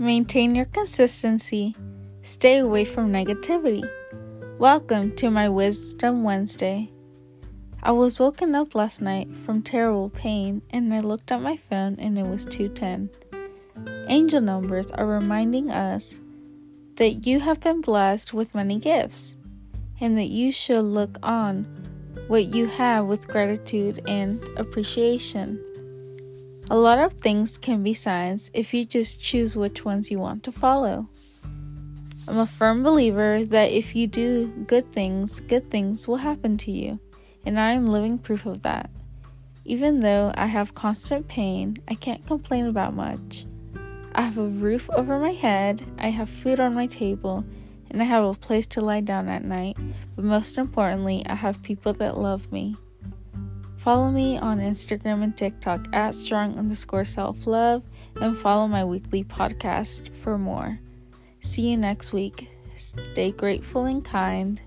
Maintain your consistency. Stay away from negativity. Welcome to my Wisdom Wednesday. I was woken up last night from terrible pain and I looked at my phone and it was 210. Angel numbers are reminding us that you have been blessed with many gifts and that you should look on what you have with gratitude and appreciation. A lot of things can be signs if you just choose which ones you want to follow. I'm a firm believer that if you do good things, good things will happen to you, and I am living proof of that. Even though I have constant pain, I can't complain about much. I have a roof over my head, I have food on my table, and I have a place to lie down at night, but most importantly, I have people that love me. Follow me on Instagram and TikTok at strong underscore self love and follow my weekly podcast for more. See you next week. Stay grateful and kind.